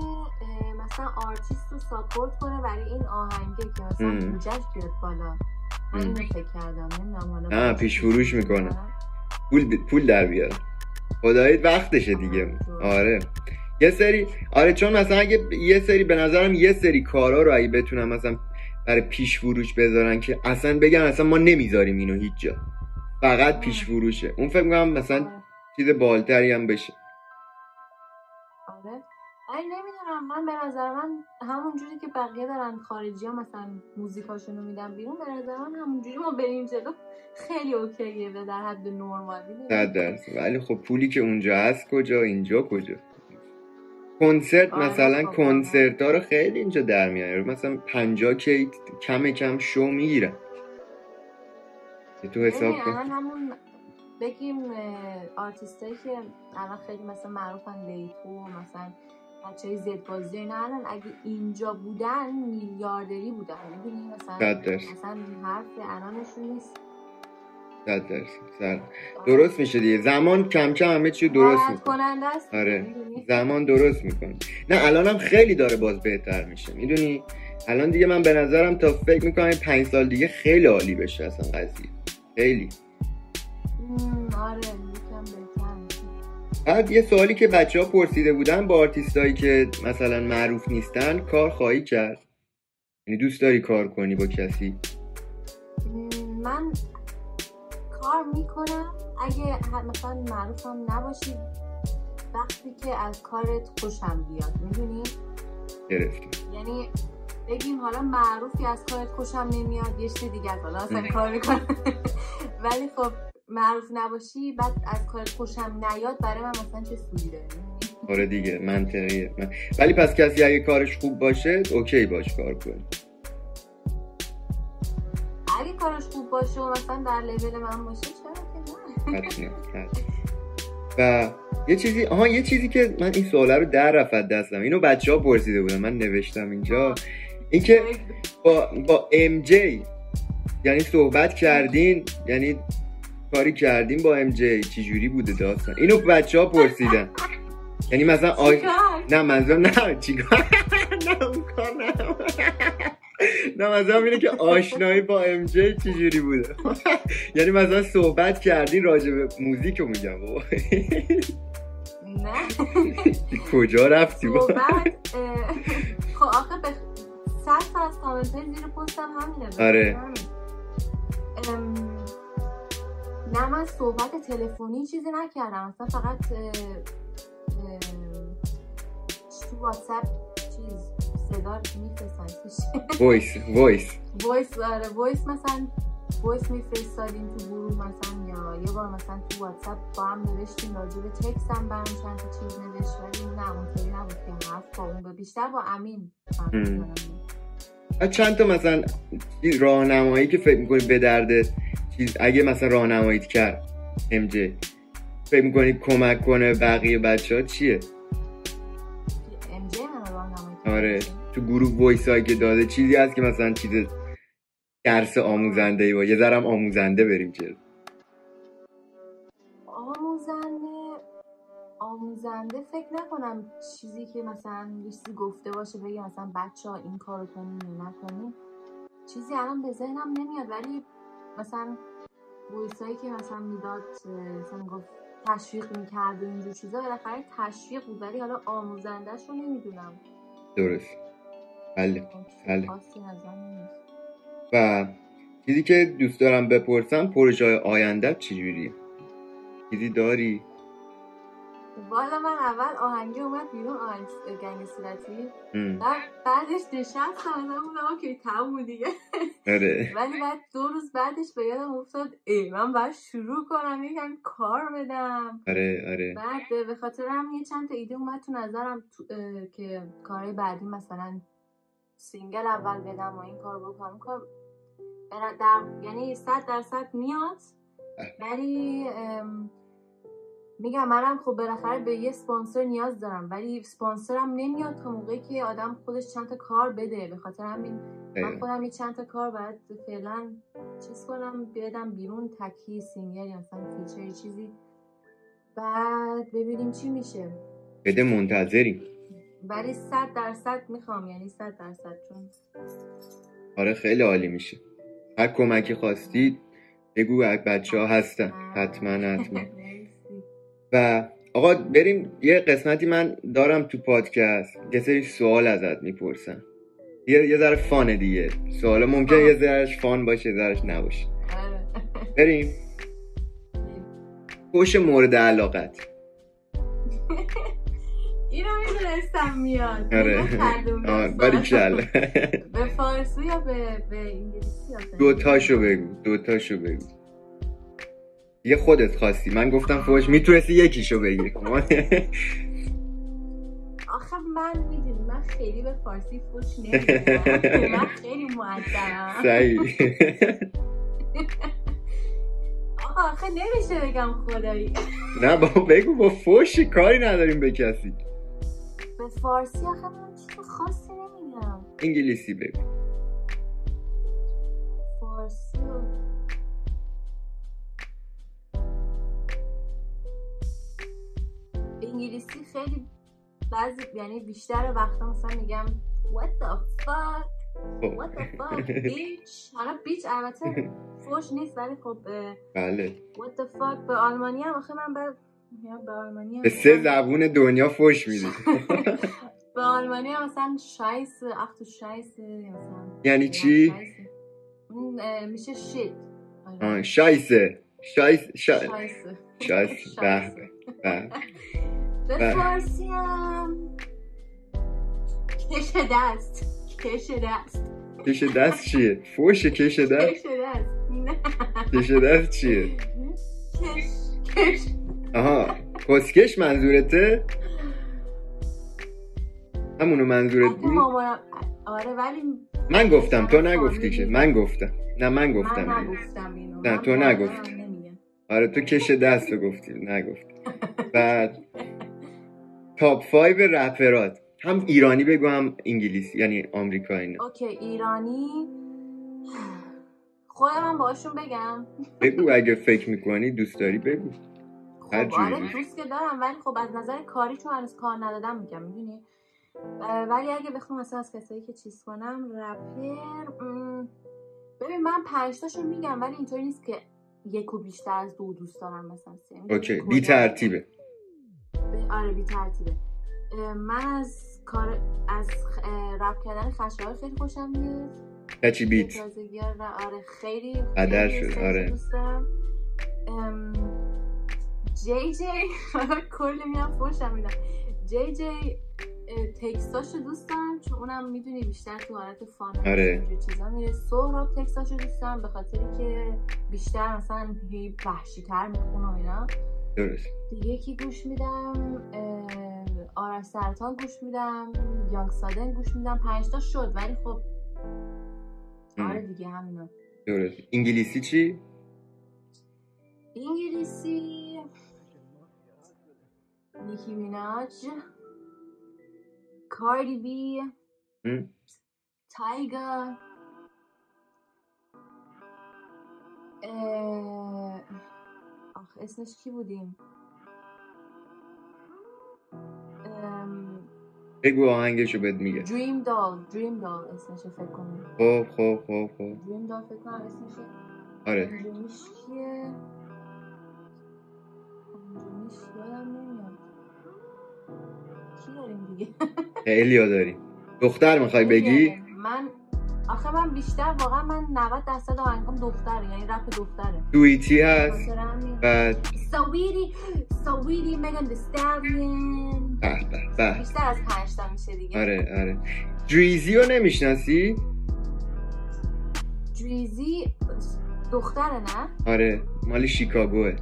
مثلا آرتیست رو support کنه برای این آهنگه که مثلا ام. بودجهش بیاد بالا. من فکر کردم نمی‌دونم نه، پیش فروش می‌کنه. پول پول در بیار. خدایی وقتشه دیگه. آره. یه سری آره چون مثلا اگه یه سری به نظرم یه سری کارا رو اگه بتونم مثلا برای پیش فروش بذارن که اصلا بگن اصلا ما نمی‌ذاریم اینو هیچ جا. فقط پیش فروشه. اون فکر می‌کنم مثلا آره. چیز بالاتری هم بشه. آره. ای نمی‌دونم من به نظر من همون جوری که بقیه دارن خارجی ها مثلا موزیکاشونو میدن بیرون به نظر من همون جوری ما بریم جلو. خیلی اوکیه و در حد نرمالی. درصد. ولی خب پولی که اونجا هست کجا؟ اینجا کجا؟ کنسرت آره. مثلا کنسرت ها رو خیلی اینجا در میاره. مثلا 50 کی کم کم شو می‌گیرن. تو حساب کن. همون بگیم آرتیستایی که الان خیلی مثلا معروفن لیتو مثلا بچه های زد بازی اینا الان اگه اینجا بودن میلیاردری بودن. می‌دونی؟ مثلا. مثلا حرف الانشون نیست. صد درصد صد. درست میشه دیگه. زمان کم کم همه چی درست می‌کنه. آره. زمان درست می‌کنه. نه الانم خیلی داره باز بهتر میشه. می‌دونی؟ الان دیگه من به نظرم تا فکر می‌کنم این پنج سال دیگه خیلی عالی بشه اصلا قضیه. خیلی. آره بعد یه سوالی که بچه ها پرسیده بودن با آرتیستایی که مثلا معروف نیستن کار خواهی کرد؟ یعنی دوست داری کار کنی با کسی؟ من کار می‌کنم اگه مثلا معروفم نباشی وقتی که از کارت خوشم بیاد می‌دونی گرفتیم یعنی بگیم حالا معروفی از کارت خوشم نمیاد یه چیز دیگه است. حالا اصلا. کار می‌کنم ولی خب معروف نباشی بعد از کارت خوشم نیاد برای من مثلا چه سودی داره؟ آره دیگه منطقیه من... ولی پس کسی اگه کارش خوب باشه اوکی باش کار کنی اگه کارش خوب باشه و مثلا در لول من باشه چرا که نه. و یه چیزی آها یه چیزی که من این سواله رو در رفت دستم. اینو بچه ها پرسیده بودن من نوشتم اینجا. اینکه با با ام جی یعنی صحبت کردین یعنی کاری کردین با ام جی چجوری بوده داستان؟ اینو بچه ها پرسیدن. یعنی مثلا آی... نه منظورم نه چیکار؟ نه اون کار نه. نه منظورم اینه که آشنایی با ام جی چجوری بوده؟ یعنی مثلا صحبت کردین راجع به موزیک رو میگم بابا. نه. کجا رفتی با خب آخه به صد تا از کامنت های زیر پستم همینه آره. نه من صحبت تلفنی چیزی نکردم. اصلا فقط تو واتساپ صدا میفرستن وایس وایس. وایس آره وایس مثلا وایس میفرستادیم تو گروه مثلا یا یه بار مثلا تو واتساپ با هم نوشتیم راجع به تکس هم برام چند تا چیز نوشت ولی نه اونطوری نبود که حرف با اون بیشتر با امین چند تا مثلا راهنمایی که فکر می‌کنی به درد چیز اگه مثلا راهنماییت کرد ام جی فکر می‌کنی کمک کنه بقیه بچه ها چیه؟ آره. تو گروه voice که داده چیزی هست که مثلا چیز درس آموزنده ای با یه ذره آموزنده بریم چه آموزنده آموزنده فکر نکنم چیزی که مثلا گفته باشه بگه مثلا بچه ها این کارو کنین یا نکنین. چیزی الان به ذهنم نمیاد ولی مثلا ویسایی که مثلا می‌داد مثلا گفت تشویق می‌کرد و اینجور چیزا بالاخره تشویق بود. ولی حالا آموزندهش رو نمی‌دونم. درست. بله بله. ازم نیست. و چیزی که دوست دارم بپرسم پروژه آینده چجوریه؟ چیزی داری؟ والا من اول آهنگی اومد بیرون آهنگ گنگ صورتی. بعد بعدش نشستم مثلا بودم okay تموم دیگه. آره. ولی بعد دو روز بعدش به یادم افتاد ای من باید شروع کنم یکم کار بدم. آره آره. بعد به خاطر هم یه چند تا ایده اومد تو نظرم تو اه، که کارهای بعدی مثلا single اول بدم و این کار بکنم. کار در- در یعنی صد درصد میاد. ولی ام، میگم منم خب بالاخره به یه سپانسر نیاز دارم ولی سپانسرم نمیاد تا موقعی که آدم خودش چند تا کار بده. به خاطر همین من. خودم یه چند تا کار باید فعلا چیز کنم بدم بیرون تکی single یا مثلا feature چیزی. بعد ببینیم چی میشه. بده منتظریم ولی صد درصد می‌خوام یعنی صد درصد چون آره خیلی عالی میشه. هر کمکی خواستید بگو بچه ها هستن. حتما حتما. و آقا بریم یه قسمتی من دارم تو پادکست یه سری سوال ازت می‌پرسم. یه یه ذره فانه دیگه. سوال ممکن یه ذرهش فان باشه یه ذرهش نباشه. آره. بریم. خوش مورد علاقت. اینو می‌دونستم میاد. آره. باریکلا به فارسی یا به, به انگلیسی دوتاشو بگو دوتاشو بگو. یه خودت خواستی. من گفتم فوش می‌تونستی یکیشو بگی. آخه من می‌دونی من خیلی به فارسی فوش نمی‌دونم من خیلی صحیح آقا آخه نمیشه بگم خدایی. نه بابا بگو با فوش کاری نداریم به کسی. به فارسی آخه من چیز خاصی نمیگم انگلیسی بگو. فارسی انگلیسی خیلی بعضی یعنی بیشتر وقتا مثلا میگم what the fuck? خب. what the fuck bitch? حالا بیچ البته فوش نیست ولی خب بله. what the fuck به آلمانی هم آخه من بعد به آلمانی هم به سه زبون دنیا فوش میدی. به آلمانی هم مثلا شایس اخ تو شایس مثلا یعنی چی؟ شایسه. میشه شیت شایسه شایس شا... شایسه شایسه به. فارسی هم کش دست کش دست کش دست چیه؟ فوش کش دست؟ کش دست نه کش دست چیه؟ کش کش آها کسکش منظورته؟ همونو منظورت بود؟ مامانم آره ولی من گفتم تو من نگفتی. که من گفتم نه من من گفتم نگفتم اینو نه، من تو نگفتی. آره تو کش دست رو گفتی نگفتی بعد top five رپرات. هم ایرانی بگو هم انگلیسی یعنی آمریکایی نه okay ایرانی. خودم هم باشون بگم. بگو اگه فکر می‌کنی دوست داری بگو. هر خب جوری. آره دوست که دارم ولی خب از نظر کاری چون هنوز کار ندادم میگم می‌دونی؟ ولی اگه بخوام مثلا از کسایی که چیز کنم رپر م، ببین من پنج تاشو میگم ولی اینطوری نیست که یکو بیشتر از دو دوست دارم مثلا سه. okay بی ترتیبه به- آره بی ترتیبه. من از کار از رپ کردن خشایار خیلی خوشم میاد. کچی بیت آره خیلی قدر شد، آره. دوست دارم ام، جی جی کلی میام فوشم میدم جی جی اه، تکستاشو دوست دارم چون اونم می‌دونی بیشتر تو حالت فان آره. چیزا میره. سهراب تکستاشو دوست دارم به خاطری که بیشتر مثلا هی وحشی تر می‌خونه و اینا. درست. دیگه کی گوش میدم آرش سرطان گوش میدم یانگ سادن گوش میدم. پنج تا شد ولی خب آره دیگه همینا درست. انگلیسی چی؟ انگلیسی نیکی میناج کاردی بی ام؟ تایگر اه، اسمش کی بودیم؟ بگو آهنگشو بهت میگه دریم دال دریم دال اسمشه فکر کنم. خب خب خب خب. دریم دال فکر کنم اسمشه آره. انجامیش کیه انجامیش یادم نمیاد. کی داریم دیگه؟ خیلی ها داریم. دختر می‌خوای بگی؟ من آخه من بیشتر واقعا من 90 درصد آهنگام دختره یعنی رپ دختره. دویتی هست. بعد. سویری سویری مگن دستالیون به به به. بیشتر از پنج تا میشه دیگه. آره آره. دریزی رو نمی‌شناسی؟ دریزی دختره نه؟ آره مال شیکاگوه.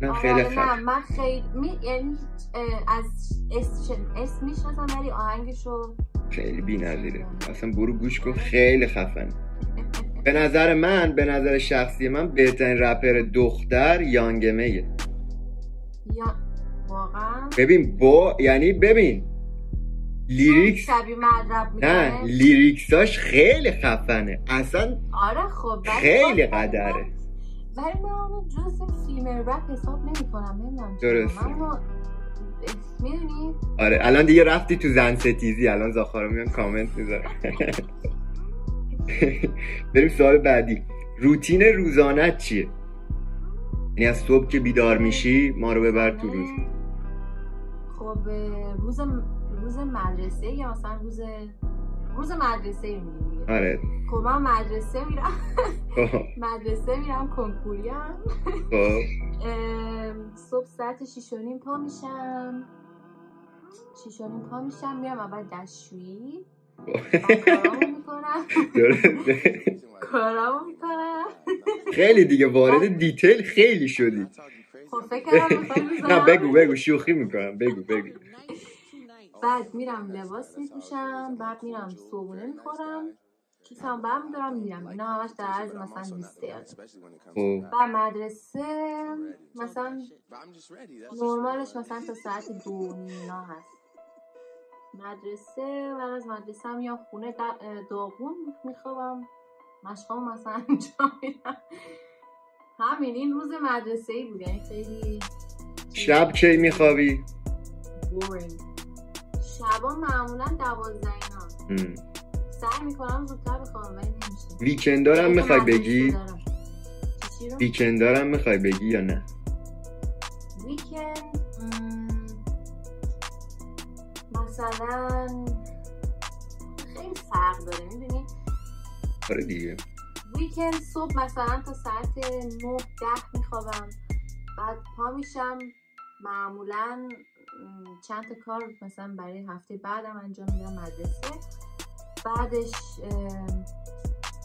نه آره، خیلی نه من خیلی می... یعنی از اسم اسم می‌شناسم ولی آهنگشو خیلی بی نظیره اصلا برو گوش کن خیلی خفن به نظر من به نظر شخصی من بهترین رپر دختر Young M.A ه یا واقعا؟ ببین با یعنی ببین. lyrics نه lyrics اش خیلی خفنه. اصلا آره خب خیلی قدره. ولی من اونو جز فیلم رپ حساب نمی کنم نمی‌دونم. درسته. می‌دونی؟ آره الان دیگه رفتی تو زن ستیزی الان زاخارا میان کامنت می‌ذارن. بریم سوال بعدی. روتین روزانت چیه؟ یعنی از صبح که بیدار میشی ما رو ببر تو روز. خب روز روز مدرسه یا مثلا روز روز مدرسه میگیم دیگه. آره. خب من مدرسه میرم. خب. مدرسه میرم کنکوریم خب. صبح ساعت شیش و نیم پا میشم. شیش و نیم پا میشم میرم اول دستشویی. کارامو می‌کنم. خیلی دیگه وارد دیتیل خیلی شدی. خب فکر نه بگو بگو شوخی می‌کنم. بگو بگو. بعد میرم لباس میپوشم بعد میرم صبحونه می‌خورم. کیسم برمیدارم میرم. اینا همش در عرض مثلا 20 دقیقه و مدرسه مثلا نرمالش مثلا تا ساعت دو اینا هست. مدرسه و از مدرسه هم یا خونه دا- داغون میخوابم. مشقام مثلا انجام میدم. همین این روز مدرسه ای بود. یعنی خیلی شب کی میخوابی؟ Boring. شبا معمولا دوازده اینا سعی می‌کنم زودتر بخوابم ولی نمیشه ویکندارم می‌خوای بگی؟ ویکندارم می‌خوای بگی یا نه؟ ویکند مثلا خیلی فرق داره می‌دونی؟ آره دیگه. ویکند صبح مثلا تا ساعت 9 ده میخوابم. بعد پا میشم معمولا چند تا کار مثلا برای هفته بعدم انجام میدم مدرسه. بعدش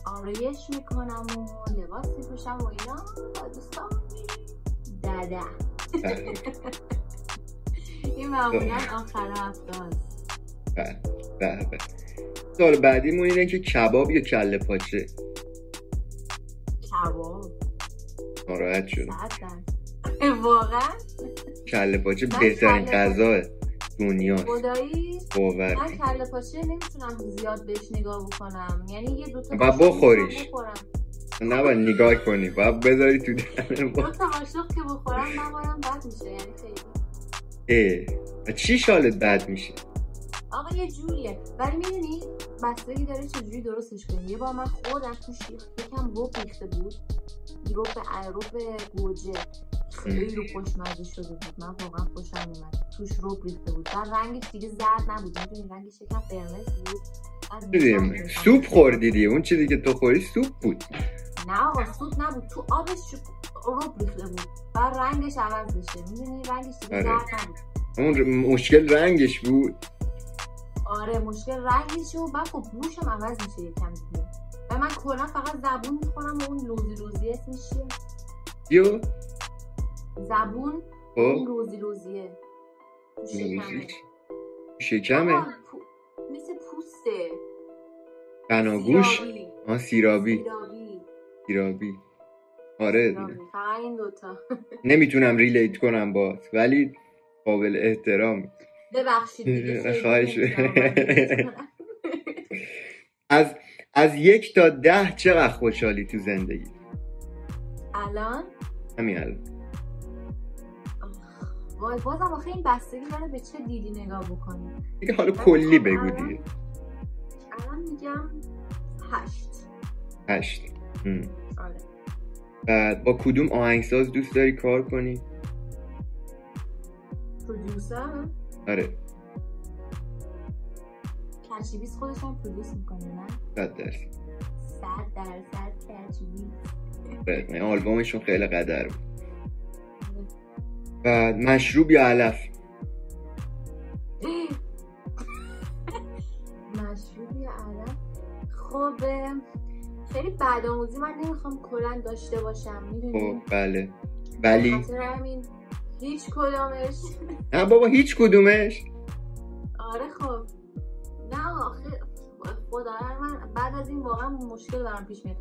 آرایش می‌کنم و لباس میپوشم و اینا. با دوستان دده بله. این معمولا آخر هفته هست بله بله بله. سوال بعدیمون اینه که کباب یا کله پاچه؟ کباب. ناراحت شد. واقعا؟ کله پاچه بهترین غذا دنیاست. خدایی؟ باور من کله پاچه نمی‌تونم زیاد بهش نگاه بکنم. یعنی یه دوتا و قاشق بخوریش. نباید نگاه کنی. باید بذاری تو دهن دو با تا قاشق که بخورم نبارم بد میشه. یعنی خیلی. اه. و چی شالت بد میشه؟ آقا یه جوریه. ولی می‌دونی بستگی داره چجوری درستش کنی. یه بار من خوردم توش یکم رب ریخته بود. رب رب گوجه. خیلی خوشمزه شده بود. من واقعا خوشم اومد. توش رب ریخته بود. و رنگش دیگه زرد نبود. می‌دونی رنگش یکم قرمز بود. سوپ خوردی دیگه. اون چیزی که تو خوری سوپ بود. نه آقا سوپ نبود. تو آبش رب ریخته بود. و رنگش عوض بشه می‌دونی رنگش دیگه آره. زرد نبود. اون مشکل رنگش بود. آره مشکل رنگشه و بعد خب بوشم عوض میشه یکم دیگه. و من کلا فقط زبون می‌خورم و اون لوزی لوزی اسمش چیه؟ یو؟ زبون اون خب لوزی لوزیه تو شکمه. شکمه؟ پو- مثل پوسته. بناگوش سیرابی. آه سیرابی. سیرابی. سیرابی. آره. سیرابی. این دوتا. نمی‌تونم ریلیت کنم با ولی قابل احترام. ببخشید خواهش. از از یک تا ده چقدر خوشحالی تو زندگی؟ الان؟ همین الان. وای بازم آخه این بستگی داره به چه دیدی نگاه بکنی. دیگه حالا کلی بگو دیگه. الان میگم هشت. هشت. آره. بعد با کدوم آهنگساز دوست داری کار کنی؟ پرودیوسر؟ آره. کرچیبیس خودش هم پرودیوس می‌کنه نه؟ صد درصد. صد درصد کرچیبیس بله، آلبومشون خیلی قدر بود. مشروب یا علف؟ مشروب یا علم خب خیلی بدآموزی من نمی‌خوام کلا داشته باشم می‌دونی؟ خب بله. ولی همین هیچ کدامش نه بابا هیچ کدومش. آره خب. نه آخه خدا من بعد از این واقعا مشکل برام پیش میاد.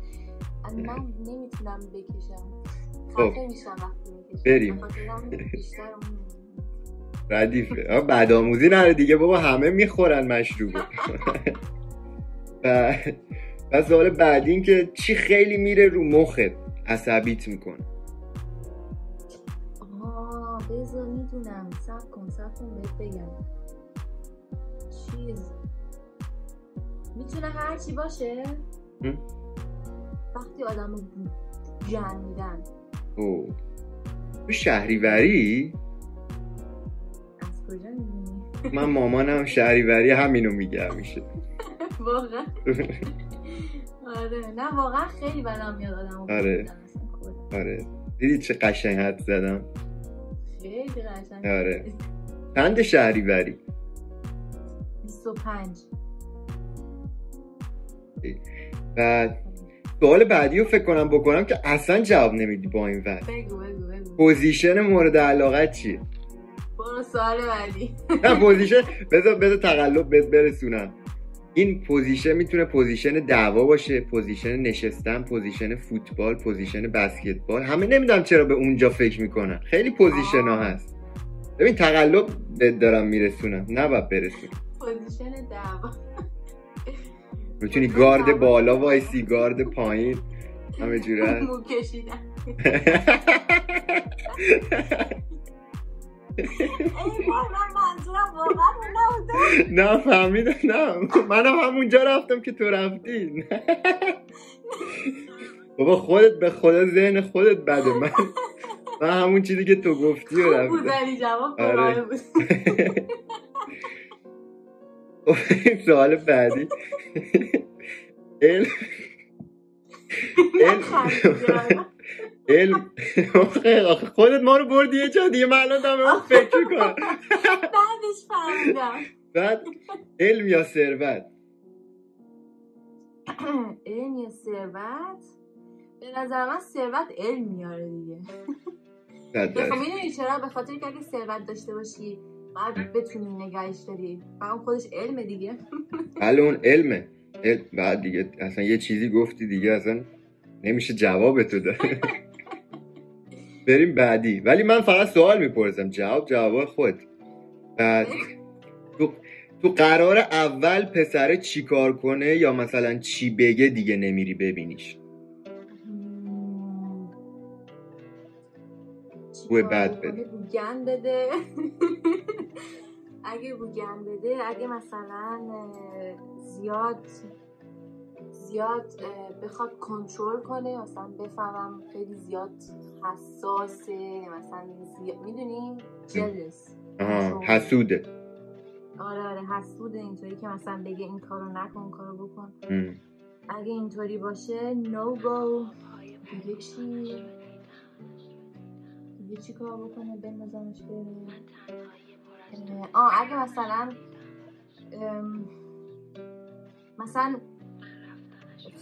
من نمی‌تونم بکشم. خب. بریم. ردیفه آه، بدآموزی نره دیگه بابا همه می‌خورن مشروبه. و و سوال بعدی این که چی خیلی میره رو مخت عصبیت می‌کنه. آه بذار می‌دونم. سب کن سب کن بهت بگم. چیز. می‌تونه هر چی باشه؟ وقتی آدم رو جن میدن. او تو شهریوری؟ از کجا می‌دونی؟ من مامانم شهریوری همینو میگه همیشه. واقعا. آره. نه واقعا خیلی بدم میاد آدم آره. آره. دیدی چه قشنگ حد زدم؟ خیلی قشنگ. آره. چند شهریوری؟ 25 بعد سوال بعدی رو فکر کنم بکنم که اصلا جواب نمیدی با این وقت بگو بگو بگو. position مورد علاقه چیه برو سوال بعدی. نه position. بذار بذار تقلب بهت برسونم. این position می‌تونه position دعوا باشه position نشستن position فوتبال position بسکتبال. همه نمی‌دونم چرا به اونجا فکر می‌کنن. خیلی position ها. هست. ببین تقلب دارم میرسونم. نه باید برسونم position دعوا. می‌تونی گارد بالا وایسی گارد پایین. همه جوره. مو نبوده نه فهمیدم. نه منم همونجا رفتم که تو رفتی. بابا خودت به خدا ذهن خودت بده. من من همون چیزی که تو گفتی رو بود رفتم ولی جواب آره. بود. سوال بعدی. علم علم خودت ما رو بردی یه جا دیگه من الان دارم فکر می‌کنم. بعدش فهمیدم. بعد علم یا ثروت؟ علم یا ثروت؟ به نظر من ثروت علم میاره دیگه. خب. می‌دونی چرا؟ به خاطر که اگه ثروت داشته باشی بعد بتونی نگهش داری. و اون خودش علم دیگه. بله اون علمه. علم بعد دیگه اصلا یه چیزی گفتی دیگه اصلا نمیشه جواب تو داد. بریم بعدی. ولی من فقط سوال می‌پرسم. جواب جواب خود. بعد تو تو قرار اول پسر چی کار کنه یا مثلا چی بگه دیگه نمیری ببینیش؟ بوی چیکار بد؟ بده. بوگن بده. اگه بوگن بده اگه مثلا زیاد زیاد بخواد کنترل کنه مثلا بفهمم خیلی زیاد حساسه مثلا زیاد می‌دونی؟ جلس آها حسوده. آره آره حسوده اینطوری که مثلا بگه این کارو نکن اون کارو بکن. ام. اگه اینطوری باشه نو گو دیگه چی؟ دیگه چی کار بکنه بندازمش بره. آه اگه مثلا مثلا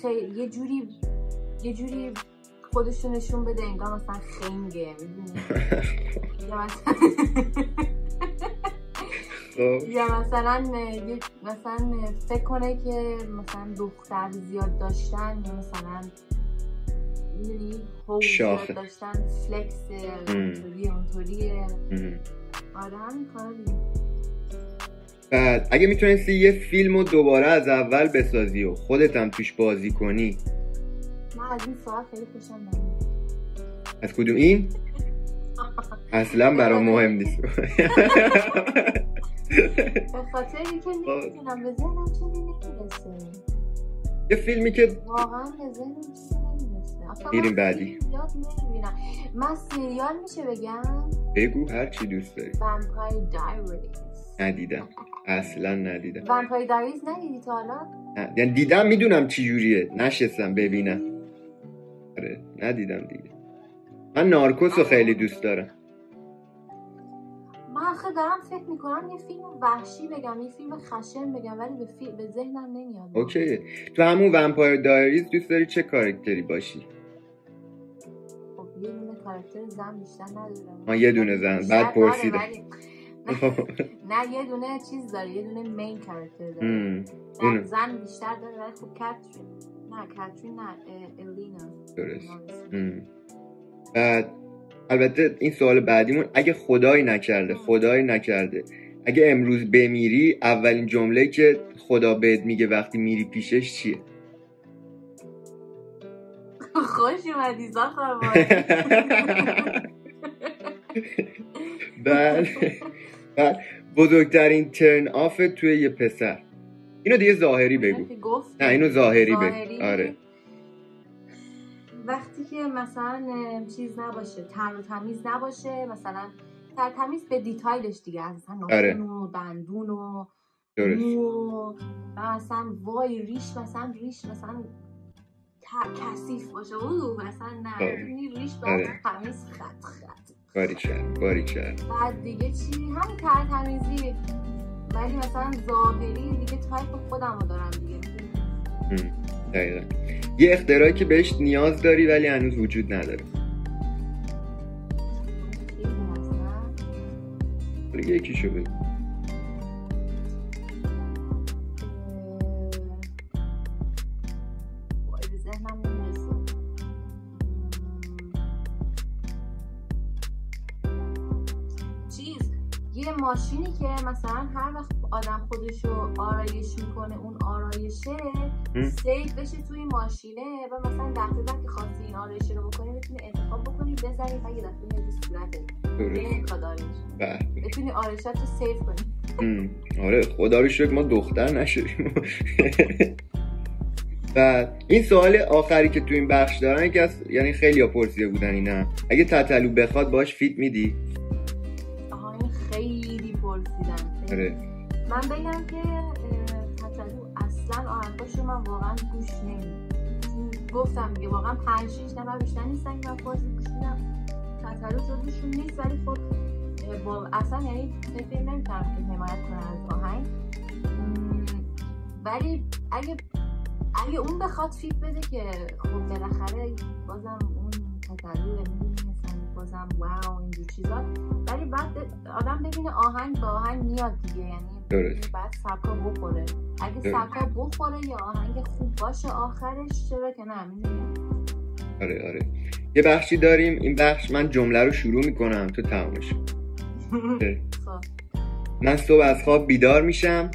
خیلی یه جوری یه جوری خودشو نشون بده انگار مثلا خنگه یا مثلا خب. یا مثلا یه- مثلا فکر کنه که مثلا دختر زیاد داشتن یا مثلا می‌دونی؟ شاخه. داشتن فلکس ام. اونطوریه. آره همین کار دیگه. بعد اگه می‌تونستی یه فیلم رو دوباره از اول بسازی و خودت هم توش بازی کنی. من از این ساعت خیلی خوشم از کدوم؟ این؟ اصلا برام مهم نیست. به خاطر اینکه نمی‌دونم به ذهنم چیزی نمی‌رسه یه فیلمی که واقعا به ذهنم چیزی میریم بعدی. من سریال میشه بگم؟ بگو هر چی دوست داری. ومپایر دایریز ندیدم. اصلا ندیدم. Vampire Diaries ندیدی تا حالا. یعنی دیدم می‌دونم چی جوریه. نشستم ببینم. آره ندیدم دیگه. من Narcos رو خیلی دوست دارم. من آخه دارم فکر می‌کنم یه فیلم وحشی بگم یه فیلم خشن بگم ولی به, فی... به ذهنم نمیاد. okay تو همون Vampire Diaries دوست داری چه کاراکتری باشی؟ کاراکتر زن بیشتر ندارم آه، یه دونه زن. بعد داره، پرسیدم. ولی- نه یه دونه چیز داره. یه دونه مین کاراکتر داره. زن بیشتر داره ولی خب کاترین نه کاترین نه الینا درست. بعد البته این سوال بعدیمون اگه خدایی نکرده خدایی نکرده اگه امروز بمیری اولین جمله که خدا بهت میگه وقتی میری پیشش چیه؟ خوش اومدی زاخر بعد بعد بزرگترین turn off توی یه پسر. اینو دیگه ظاهری بگو. نه اینو ظاهری بگو. آره. وقتی که مثلا چیز نباشه تر و تمیز نباشه مثلا تر تمیز به detail ش دیگه مثلا آره. ناخن و دندون و درست. مو و مثلا وای ریش مثلا ریش مثلا کثیف باشه. او مثلا نه. آره. این ریش آره. باید تمیز خط خط. باری کرد باری کرد بعد دیگه چی؟ همین تمیزی. ولی مثلا ظاهری دیگه تایپ خودم رو دارم دیگه. دقیقا. یه اختراعی که بهش نیاز داری ولی هنوز وجود نداره؟ ولی یکیشو بگو. ماشینی که مثلا هر وقت آدم خودشو آرایش می‌کنه اون آرایشه؟ سیف بشه توی ماشینه و مثلا دفعه بعد که خواستی این آرایشه رو بکنی بتونی انتخاب بکنی بزنی و یه دفعه میاد تو صورتت آرایش. بتونی آرایشت رو سیف کنی. آره خدا رو شکر ما دختر نشدیم. و این سوال آخری که تو این بخش دارن که از یعنی خیلی ها پرسیده بودن اینا. اگه تتلو بخواد باش فیت میدی؟ آره. من بگم که اه، تتلو اصلا آهنگاشو من واقعا گوش نمیدم. گفتم دیگه واقعا پنج شیش نفر بیشتر نیستن که من فارسی گوش میدم. تتلو جزوشون نیست ولی خب با اصلا یعنی فکر نمی‌کنم که حمایت کنن از آهنگ. ولی اگه اگه اون بخواد فیت بده که خب بالاخره بازم اون می‌دونی مثلا. بازم واو اینجور چیزا. ولی بعد آدم ببینه آهنگ به آهنگ میاد دیگه. یعنی درست. بعد سبکا بخوره. اگه. سبکا بخوره یا آهنگ خوب باشه آخرش چرا که نه آره آره. یه بخشی داریم. این بخش من جمله رو شروع می‌کنم. تو تمامش خب. من صبح از خواب بیدار میشم.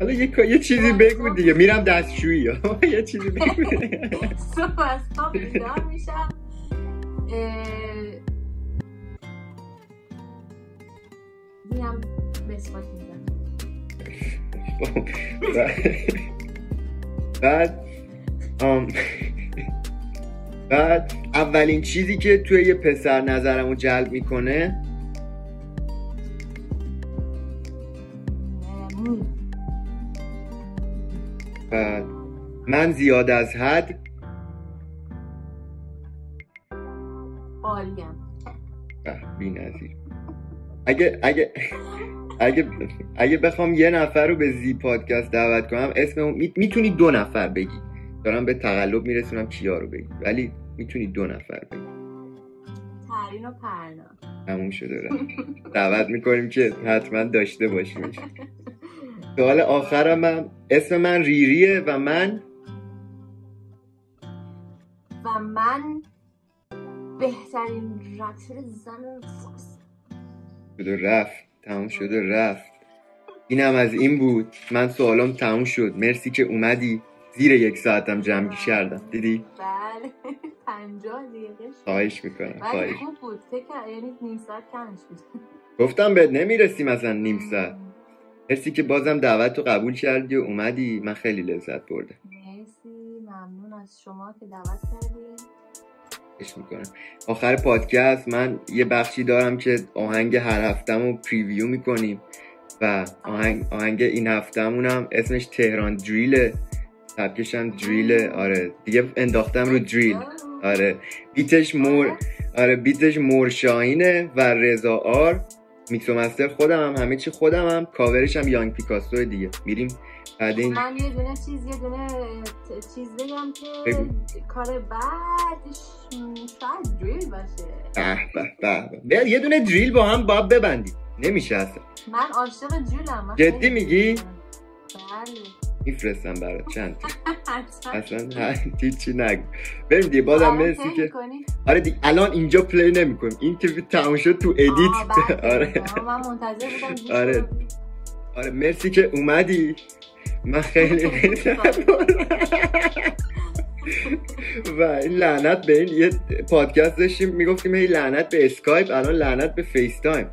حالا یه, یه چیزی بگو دیگه. میرم دستشویی. یه چیزی بگو. صبح از خواب بیدار میشم. میرم مسواک می‌زنم. بعد بعد اولین چیزی که توی یه پسر نظرمو جلب می‌کنه من زیاد از حد عالیم. بی نظیر. اگه اگه اگه اگه بخوام یه نفر رو به زی پادکست دعوت کنم اسم اون می- می‌تونی دو نفر بگی. دارم به تقلب میرسونم کیا رو بگی. ولی می‌تونی دو نفر بگی. ترین و پرنا. تموم شده. دعوت می‌کنیم که حتما داشته باشیم سوال آخرم هم اسم من ریریه و من؟ و من بهترین رپر زن فارس. شده رفت تموم شده رفت. اینم از این بود. من سوالم تموم شد. مرسی که اومدی. زیر یک ساعتم جمع کردم. دیدی؟ بله. پنجاه دقیقه شد. خواهش می‌کنم خواهش. خوب بود. فکر یعنی نیم ساعت کمش بود. گفتم بهت نمی‌رسیم مثلا نیم ساعت. مرسی که بازم دعوت رو قبول کردی و اومدی. من خیلی لذت بردم. مرسی. ممنون از شما که دعوت می‌کنم. آخر پادکست من یه بخشی دارم که آهنگ هر هفتم رو پریویو می‌کنیم و آهنگ, آهنگ این هفتمونم اسمش تهران دریله هم دریله آره. دیگه انداختم رو دریل. آره. بیتش مور آره. بیتش مورشاهینه و رضا آر. میکس و مستر خودم هم همه چی خودم هم. کاورش هم یانگ پیکاسو دیگه. میریم بعد این من یه دونه چیز یه دونه چیز بگم که بگو. کار بعدش شاید دریل باشه. به به به یه دونه دریل با هم باید ببندیم. نمیشه اصلا. من عاشق دریلم. جدی میگی؟ بله. میفرستم برات چند تا. اصلا هیچی نگو بریم دیگه بازم آره، مرسی که؟ آره دیگه الان اینجا play نمی‌کنیم این که تموم شد تو edit بله. آره من منتظر بودم آره. آره مرسی که اومدی من خیلی. و این لعنت به این یه پادکست داشتیم می‌گفتیم هی لعنت به اسکایپ الان لعنت به FaceTime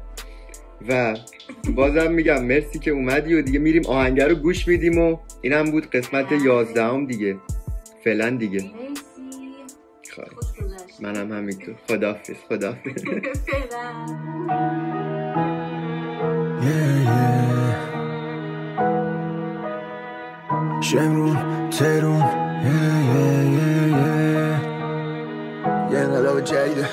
و بازم میگم مرسی که اومدی و دیگه میریم آهنگر رو گوش میدیم و اینم بود قسمت یازدهم دیگه. فعلا دیگه. خواهی. منم همینطور Yeah, yeah. شمرون ترون. یه انقلاب جدیده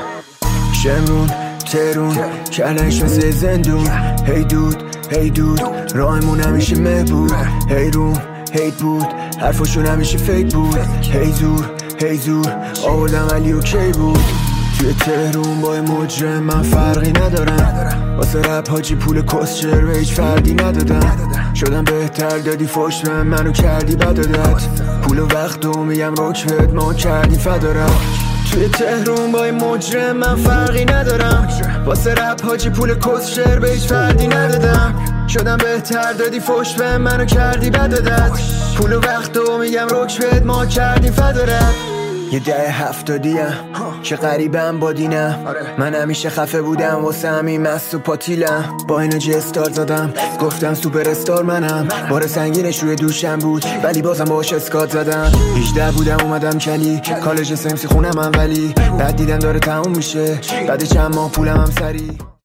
شمرون ترون کلنش مثل زندون. هی دود هی دود راهمون همیشه مه بود هی روم هیت بود حرفاشون همیشه فیک بود. هی زور هی زور آوردم ولی اوکی بود؟ توی تهرون با مجرم من فرقی ندارم. واسه رپ حاجی پول کسچر به هیچ فردی ندادم. شدم بهتر دادی فش به منو کردی بدادت پول و وقت و میگم روک بهت ما کردی فدارم توی تهرون با مجرم من فرقی ندارم. واسه رپ حاجی پول کسچر به هیچ فردی ندادم. شدم بهتر دادی فش به منو کردی بدادت پول و وقت و میگم روک بهت ما کردی فدارت یه ده هفتادیم که غریبم با دینم. من همیشه خفه بودم واسه همین مست و پاتیلم. با اینو استار زدم گفتم سوپر استار منم. بار سنگینش روی دوشم بود ولی بازم باش اسکات زدم. 18 بودم اومدم کلی. کالج سمسی خونم هم ولی. بعد دیدم داره تموم میشه. بعد چند ماه پولم هم سری